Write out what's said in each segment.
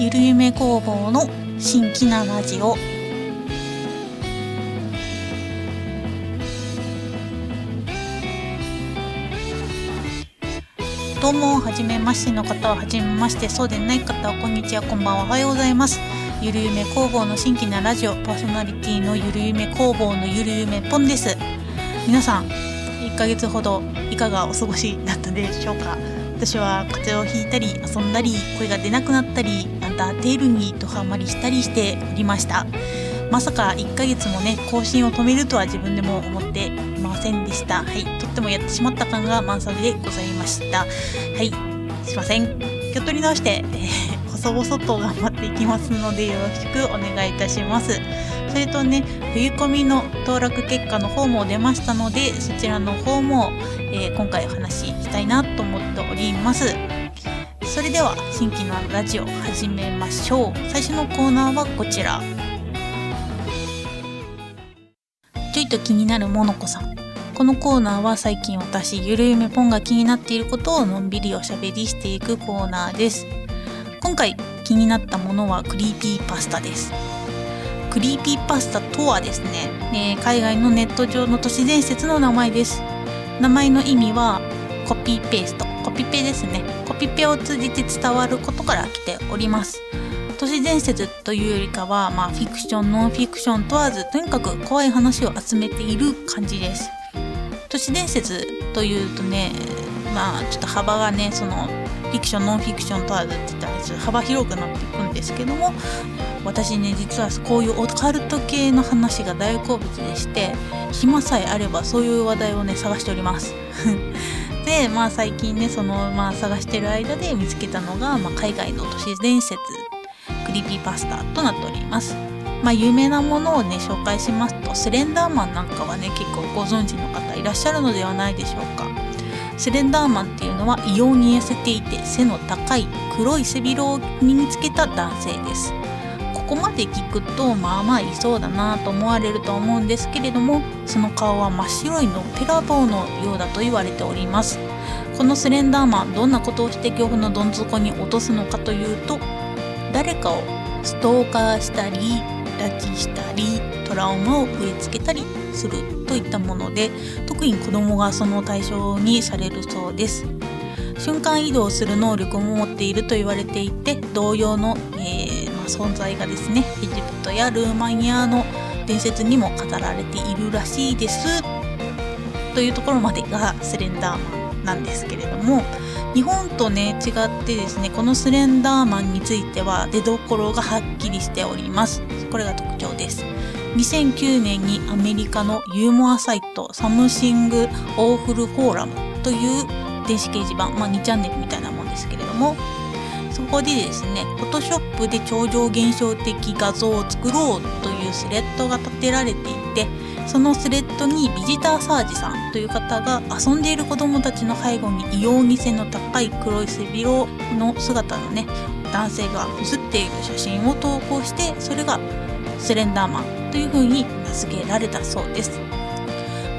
ゆるゆめ工房の新規なラジオ。どうもはじめましての方ははじめましてそうでない方はこんにちはこんばんはおはようございます。ゆるゆめ工房の新規なラジオパーソナリティのゆるゆめ工房のゆるゆめぽんです。皆さん1ヶ月ほどいかがお過ごしだったでしょうか？私は風邪をひいたり遊んだり声が出なくなったりたテールにドハマりしたりしておりました。まさか1ヶ月もね更新を止めるとは自分でも思っていませんでした。はい。とってもやってしまった感が満載でございました。はい。すいません。気を取り直して、えー、細々と頑張っていきますのでよろしくお願いいたします。それとね冬込みの登録結果の方も出ましたのでそちらの方も、えー、今回お話ししたいなと思っております。それでは新規のラジオ始めましょう。最初のコーナーはこちら。ちょいと気になるモノコさん。このコーナーは最近私ゆるゆめポンが気になっていることをのんびりおしゃべりしていくコーナーです。今回気になったものはクリーピーパスタです。クリーピーパスタとはですね、えー、海外のネット上の都市伝説の名前です。名前の意味はコピーペースト。コピペですね。ピペを通じて伝わることから来ております都市伝説というよりかは、まあ、フィクションノンフィクション問わずとにかく怖い話を集めている感じです都市伝説というとねまあちょっと幅がねそのフィクションノンフィクション問わずって言ったら幅広くなっていくんですけども私ね実はこういうオカルト系の話が大好物でして暇さえあればそういう話題をね探しておりますでまあ最近ねそのまあ探してる間で見つけたのが、まあ、海外の都市伝説クリーピーパスタとなっております。まあ有名なものをね紹介しますとスレンダーマンなんかはね結構ご存知の方いらっしゃるのではないでしょうか。スレンダーマンっていうのは異様に痩せていて背の高い黒い背広を身につけた男性です。ここまで聞くとまあまあいそうだなと思われると思うんですけれどもその顔は真っ白いのペラボーのようだと言われております。このスレンダーマンどんなことをして恐怖のどん底に落とすのかというと誰かをストーカーしたり拉致したりトラウマを植え付けたりするといったもので特に子供がその対象にされるそうです。瞬間移動する能力も持っていると言われていて同様の、えー、存在がですねエジプトやルーマニアの伝説にも語られているらしいです。というところまでがスレンダーマンなんですけれども日本とね違ってですねこのスレンダーマンについては出どころがはっきりしております。これが特徴です。2009年にアメリカのユーモアサイトサムシング・オーフル・フォーラムという電子掲示板、まあ、2チャンネルみたいなもんですけれどもそこでですね、フォトショップで超常現象的画像を作ろうというスレッドが立てられていて、そのスレッドにビジターサージさんという方が遊んでいる子供たちの背後に異様に背の高い黒い背広の姿のね、男性が写っている写真を投稿して、それがスレンダーマンというふうに名付けられたそうです。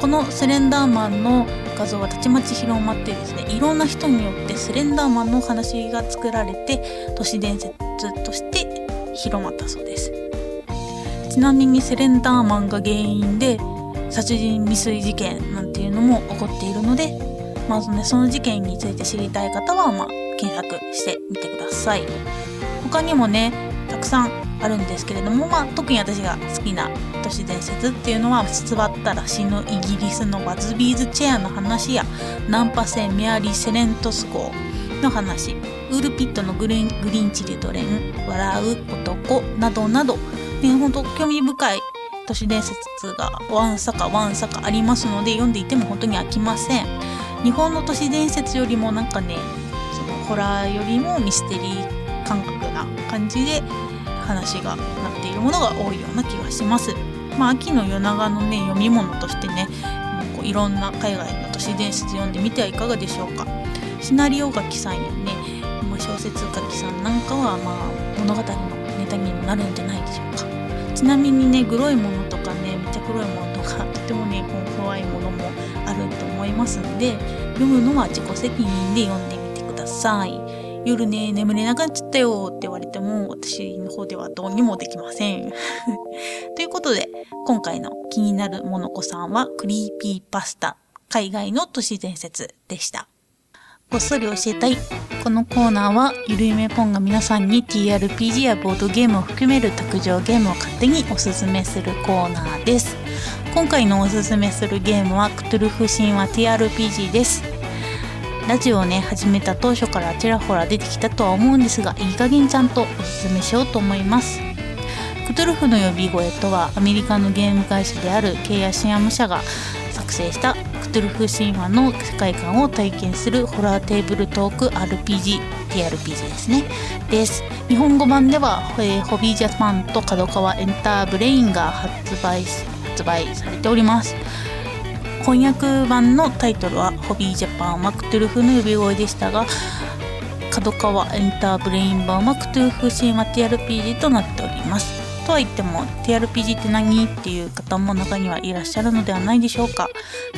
このスレンダーマンの画像はたちまち広まってですねいろんな人によってスレンダーマンの話が作られて都市伝説として広まったそうです。ちなみにスレンダーマンが原因で殺人未遂事件なんていうのも起こっているのでまずねその事件について知りたい方はまあ検索してみてください。他にもねたくさんあるんですけれども、まあ、特に私が好きな市伝説っていうのは座ったら死ぬイギリスのバズビーズチェアの話やナンパ船メアリー・セレントス号の話。ウールピットのグリングリンチルドレン笑う男。などなど、ね、本当興味深い都市伝説がわんさかわんさかありますので読んでいても本当に飽きません。日本の都市伝説よりもなんかねそのホラーよりもミステリー感覚な感じで話がなっているものが多いような気がします。まあ、秋の夜長のね読み物としてねもうこういろんな海外の都市伝説読んでみてはいかがでしょうか。シナリオ書きさんやね、まあ、小説書きさんなんかは、まあ、物語のネタになるんじゃないでしょうか。ちなみにねグロいものとかねめっちゃ黒いものとか とてもね怖いものもあると思いますんで読むのは自己責任で読んでみてください。夜ね、眠れなくなっちゃったよって言われても、私の方ではどうにもできません。ということで、今回の気になるモノコさんは、クリーピーパスタ、海外の都市伝説でした。こっそり教えたい。このコーナーは、ゆるゆめポンが皆さんに TRPG やボードゲームを含める卓上ゲームを勝手におすすめするコーナーです。今回のおすすめするゲームは、クトゥルフ神話 TRPG です。ラジオをね、始めた当初からちらほら出てきたとは思うんですが、いい加減ちゃんとおすすめしようと思います。クトゥルフの呼び声とは、アメリカのゲーム会社であるケイオシアム社が作成したクトゥルフ神話の世界観を体験するホラーテーブルトーク RPG TRPG ですね。です。日本語版では、えー、ホビージャパンと角川エンターブレインが発売発売されております。翻訳版のタイトルはホビージャパンはクトゥルフの呼び声でしたが角川エンターブレイン版はクトゥルフ神話 TRPG となっております。とは言っても TRPG って何？っていう方も中にはいらっしゃるのではないでしょうか。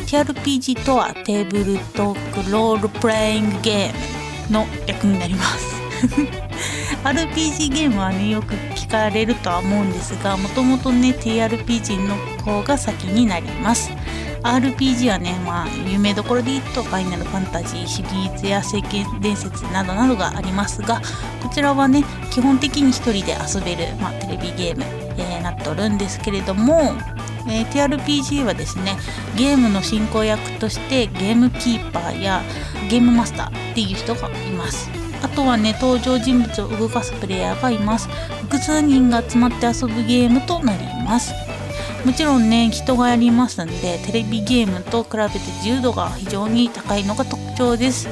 TRPG とはテーブルトークロールプレイングゲームの略になります。RPG ゲームはねよく聞かれるとは思うんですがもともとね TRPG の方が先になります。RPG はね、まあ、有名どころで言うと、ファイナルファンタジーシリーズや聖剣伝説などなどがありますが、こちらはね、基本的に1人で遊べる、まあ、テレビゲーム、えー、なっておるんですけれども、えー、TRPG はですね、ゲームの進行役としてゲームキーパーやゲームマスターっていう人がいます。あとはね、登場人物を動かすプレイヤーがいます。複数人が集まって遊ぶゲームとなります。もちろんね人がやりますんでテレビゲームと比べて自由度が非常に高いのが特徴です。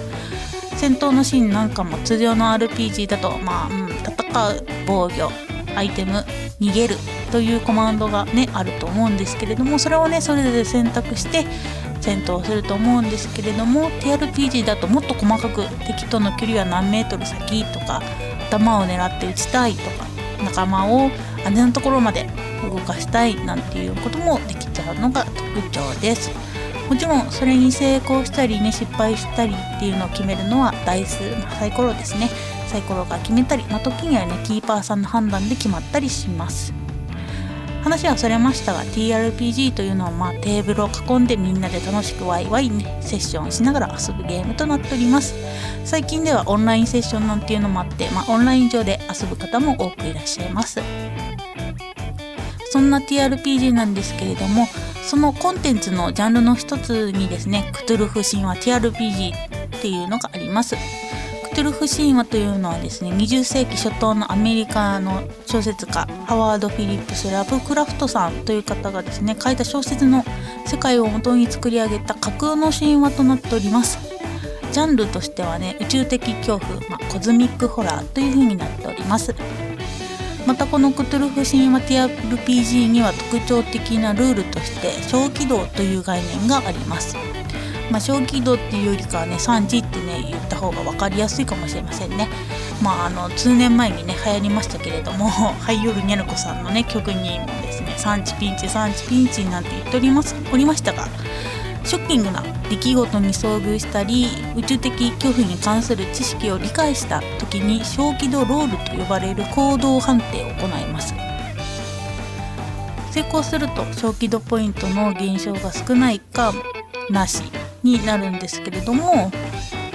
戦闘のシーンなんかも通常の RPG だとまあ、うん、戦う防御アイテム逃げるというコマンドがねあると思うんですけれどもそれをねそれぞれ選択して戦闘すると思うんですけれども TRPG だともっと細かく敵との距離は何メートル先とか頭を狙って撃ちたいとか仲間を安全なところまで動かしたいなんていうこともできちゃうのが特徴です。もちろんそれに成功したりね失敗したりっていうのを決めるのはダイス、サイコロですね。サイコロが決めたり、ま、時にはねキーパーさんの判断で決まったりします。話はそれましたが TRPG というのはまあテーブルを囲んでみんなで楽しくワイワイねセッションしながら遊ぶゲームとなっております。最近ではオンラインセッションなんていうのもあって、まあ、オンライン上で遊ぶ方も多くいらっしゃいます。そんな TRPG なんですけれどもそのコンテンツのジャンルの一つにですねクトゥルフ神話 TRPG っていうのがあります。クトゥルフ神話というのはですね20世紀初頭のアメリカの小説家ハワード・フィリップス・ラブクラフトさんという方がですね書いた小説の世界を元に作り上げた架空の神話となっております。ジャンルとしてはね宇宙的恐怖、まあ、コズミックホラーという風になっております。またこのクトゥルフ神話 TRPG には特徴的なルールとして小気道という概念があります。まあ、小気道っていうよりかはね産地ってね言った方が分かりやすいかもしれませんね。まああの数年前にね流行りましたけれどもハイヨルニャルコさんのね曲にもですね産地ピンチ産地ピンチなんて言っておりますおりましたがショッキングな出来事に遭遇したり宇宙的恐怖に関する知識を理解した時に小気度ロールと呼ばれる行動判定を行います。成功すると小気度ポイントの減少が少ないかなしになるんですけれども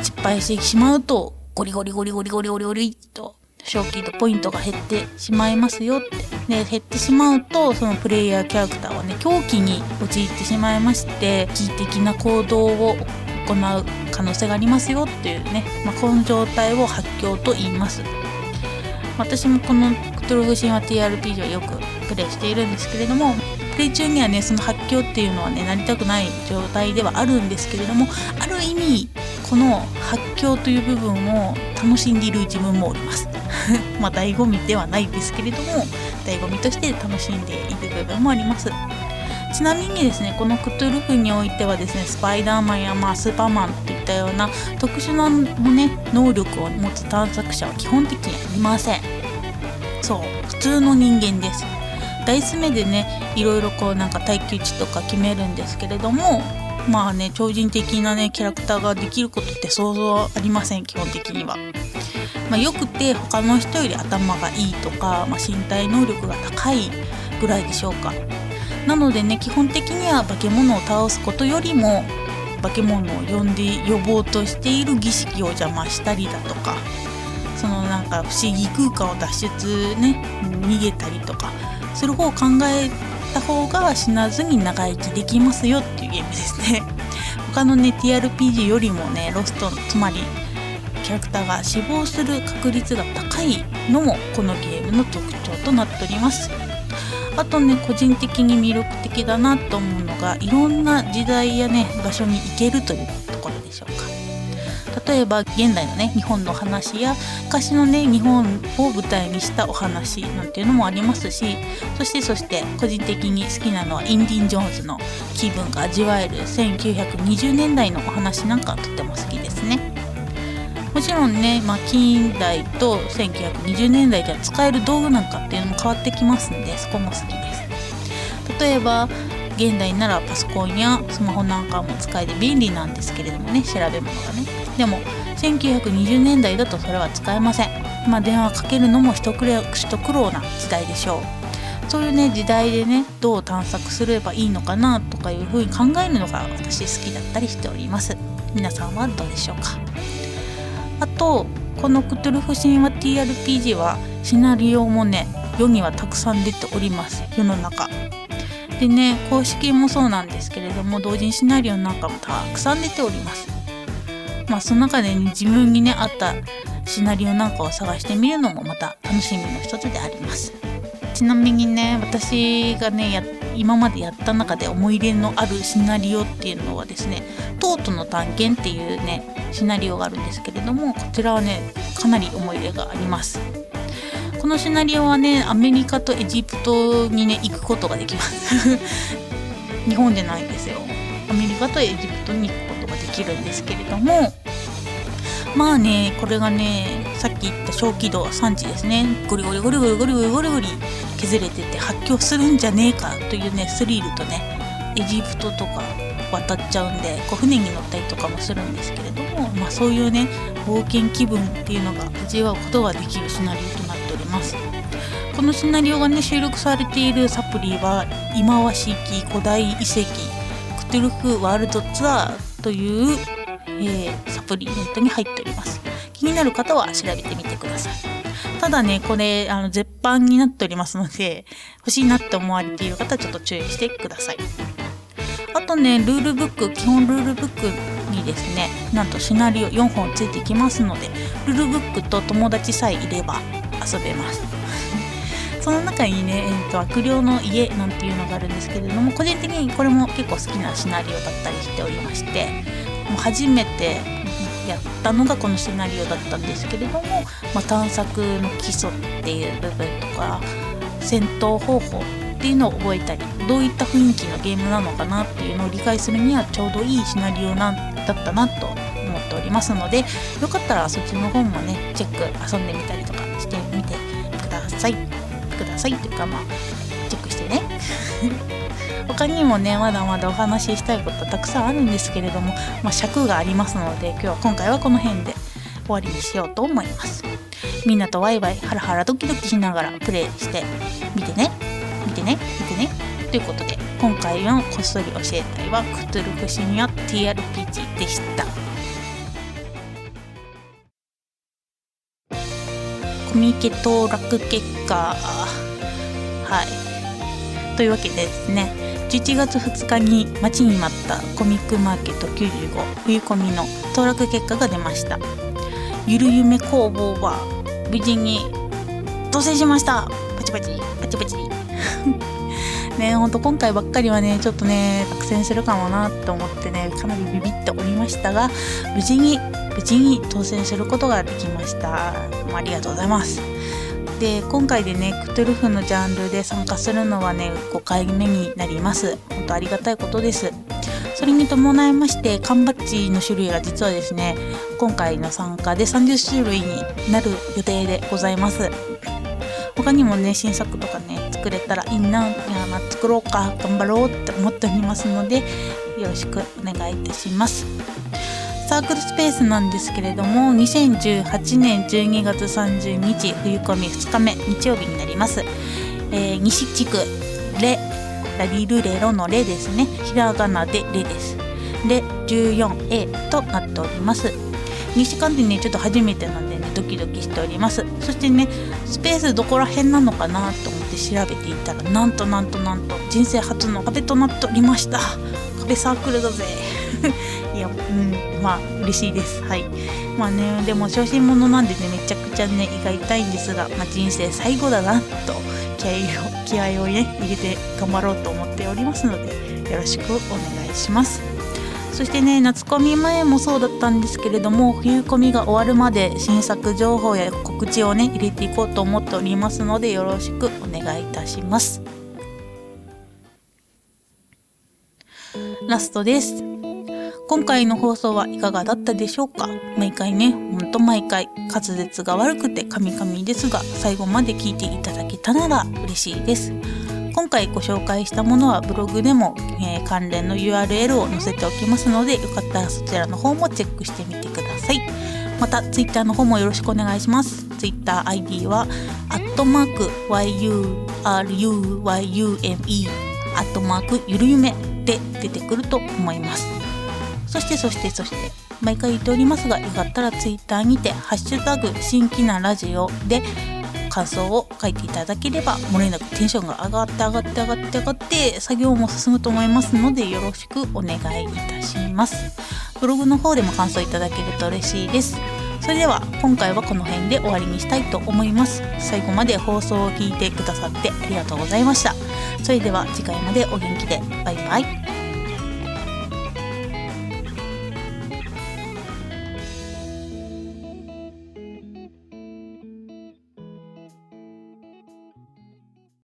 失敗してしまうとゴリゴリゴリゴリゴリゴリゴリと賞金とポイントが減ってしまいますよって。で、減ってしまうと、そのプレイヤーキャラクターはね、狂気に陥ってしまいまして、危機的な行動を行う可能性がありますよっていうね、まあ、この状態を発狂と言います。私もこのクトゥルフ神話 TRPG はよくプレイしているんですけれども、プレイ中にはね、その発狂っていうのはね、なりたくない状態ではあるんですけれども、ある意味、この発狂という部分を楽しんでいる自分もおります。まあ醍醐味ではないですけれども醍醐味として楽しんでいる部分もあります。ちなみにですねこのクトゥルフにおいてはですねスパイダーマンやまあスーパーマンといったような特殊なね能力を持つ探索者は基本的にはいません。そう普通の人間です。ダイス目でねいろいろこうなんか耐久値とか決めるんですけれどもまあね超人的なねキャラクターができることって想像ありません基本的には。まあ、よくて他の人より頭がいいとか、まあ、身体能力が高いぐらいでしょうか。なのでね基本的には化け物を倒すことよりも化け物を呼んで呼ぼうとしている儀式を邪魔したりだとかそのなんか不思議空間を脱出ね逃げたりとかする方を考えた方が死なずに長生きできますよっていうゲームですね。他のね TRPG よりもねロストつまりキャラクターが死亡する確率が高いのもこのゲームの特徴となっておりますあとね個人的に魅力的だなと思うのがいろんな時代やね場所に行けるというところでしょうか例えば現代のね日本の話や昔のね日本を舞台にしたお話なんていうのもありますしそしてそして個人的に好きなのはインディン・ジョーンズの気分が味わえる1920年代のお話なんかとっても好きですね。もちろんね、まあ、近代と1920年代では使える道具なんかっていうのも変わってきますんでそこも好きです。例えば現代ならパソコンやスマホなんかも使えて便利なんですけれどもね調べ物がね。でも1920年代だとそれは使えません。まあ電話かけるのも一苦労な時代でしょう。そういうね時代でねどう探索すればいいのかなとかいうふうに考えるのが私好きだったりしております。皆さんはどうでしょうか？あとこのクトゥルフ神話 TRPG はシナリオもね世にはたくさん出ております。世の中。でね公式もそうなんですけれども同人シナリオなんかもたくさん出ております。まあその中で、ね、自分にね合ったシナリオなんかを探してみるのもまた楽しみの一つであります。ちなみにね私がね今までやった中で思い入れのあるシナリオっていうのはですね「トートの探検」っていうねシナリオがあるんですけれどもこちらはねかなり思い入れがあります。このシナリオはねアメリカとエジプトにね行くことができます。日本でないんですよ。アメリカとエジプトに行くことができるんですけれどもまあねこれがねさっき言った小気道産地ですね。ゴリゴリゴリゴリゴリゴリゴリゴリ削れてて発狂するんじゃねえかというねスリルとねエジプトとか渡っちゃうんでこう船に乗ったりとかもするんですけれども、まあ、そういうね冒険気分っていうのが味わうことができるシナリオとなっております。このシナリオがね収録されているサプリは今は四季古代遺跡クトゥルフワールドツアーという、えー、サプリメントに入っております。気になる方は調べてみてください。ただねこれあの絶版になっておりますので欲しいなって思われている方はちょっと注意してください。あとねルールブック基本ルールブックにですねなんとシナリオ4本ついてきますのでルールブックと友達さえいれば遊べます。その中にね、えーと、悪霊の家なんていうのがあるんですけれども個人的にこれも結構好きなシナリオだったりしておりましてもう初めてやったのがこのシナリオだったんですけれども、まあ、探索の基礎っていう部分とか戦闘方法っていうのを覚えたりどういった雰囲気のゲームなのかなっていうのを理解するにはちょうどいいシナリオなんだったなと思っておりますのでよかったらそっちの方もねチェック遊んでみたりとかしてみてください。くださいというかまあチェックしてね。他にもねまだまだお話ししたいことたくさんあるんですけれども、まあ、尺がありますので今日は今回はこの辺で終わりにしようと思います。みんなとワイワイハラハラドキドキしながらプレイしてみてね見てね見てね。ということで今回のこっそり教えたいはクトゥルフ神話 TRPG でした。コミケ登録結果。はい。というわけでですね11月2日に待ちに待ったコミックマーケット95冬コミの登録結果が出ました。ゆるゆめ工房は無事に当選しました。パチパチパチパチ。ねほんと今回ばっかりはねちょっとね落選するかもなと思ってねかなりビビっておりましたが無事に無事に当選することができました。ありがとうございます。で今回でねクトゥルフのジャンルで参加するのはね5回目になります。本当ありがたいことです。それに伴いまして缶バッジの種類が実はですね今回の参加で30種類になる予定でございます。他にもね新作とかね作れたらいいないやまあ作ろうか頑張ろうって思っておりますのでよろしくお願いいたします。サークルスペースなんですけれども2018年12月30日冬込み2日目日曜日になります、えー、西地区レラリルレロのレですね。ひらがなでレです。で 14A となっております。西館でねちょっと初めてなんでねドキドキしております。そしてねスペースどこら辺なのかなと思って調べていたらなんとなんとなんと人生初の壁となっておりました。壁サークルだぜ。いやうん。まあ嬉しいです。はい。まあねでも小心者なんでねめちゃくちゃね胃が痛いんですが、まあ、人生最後だなと気合を気合をね入れて頑張ろうと思っておりますのでよろしくお願いします。そしてね夏コミ前もそうだったんですけれども冬コミが終わるまで新作情報や告知をね入れていこうと思っておりますのでよろしくお願いいたします。ラストです。今回の放送はいかがだったでしょうか？毎回ね、ほんと毎回滑舌が悪くてカミカミですが最後まで聞いていただけたなら嬉しいです。今回ご紹介したものはブログでも、えー、関連の URL を載せておきますのでよかったらそちらの方もチェックしてみてください。また Twitter の方もよろしくお願いします。TwitterID はアットマーク YURUYUME アットマークゆるゆめで出てくると思います。そしてそしてそして毎回言っておりますがよかったら Twitter にて「ハッシュタグ新規なラジオ」で感想を書いていただければ漏れなくテンションが上がって上がって上がって上がって作業も進むと思いますのでよろしくお願いいたします。ブログの方でも感想いただけると嬉しいです。それでは今回はこの辺で終わりにしたいと思います。最後まで放送を聞いてくださってありがとうございました。それでは次回までお元気でバイバイ。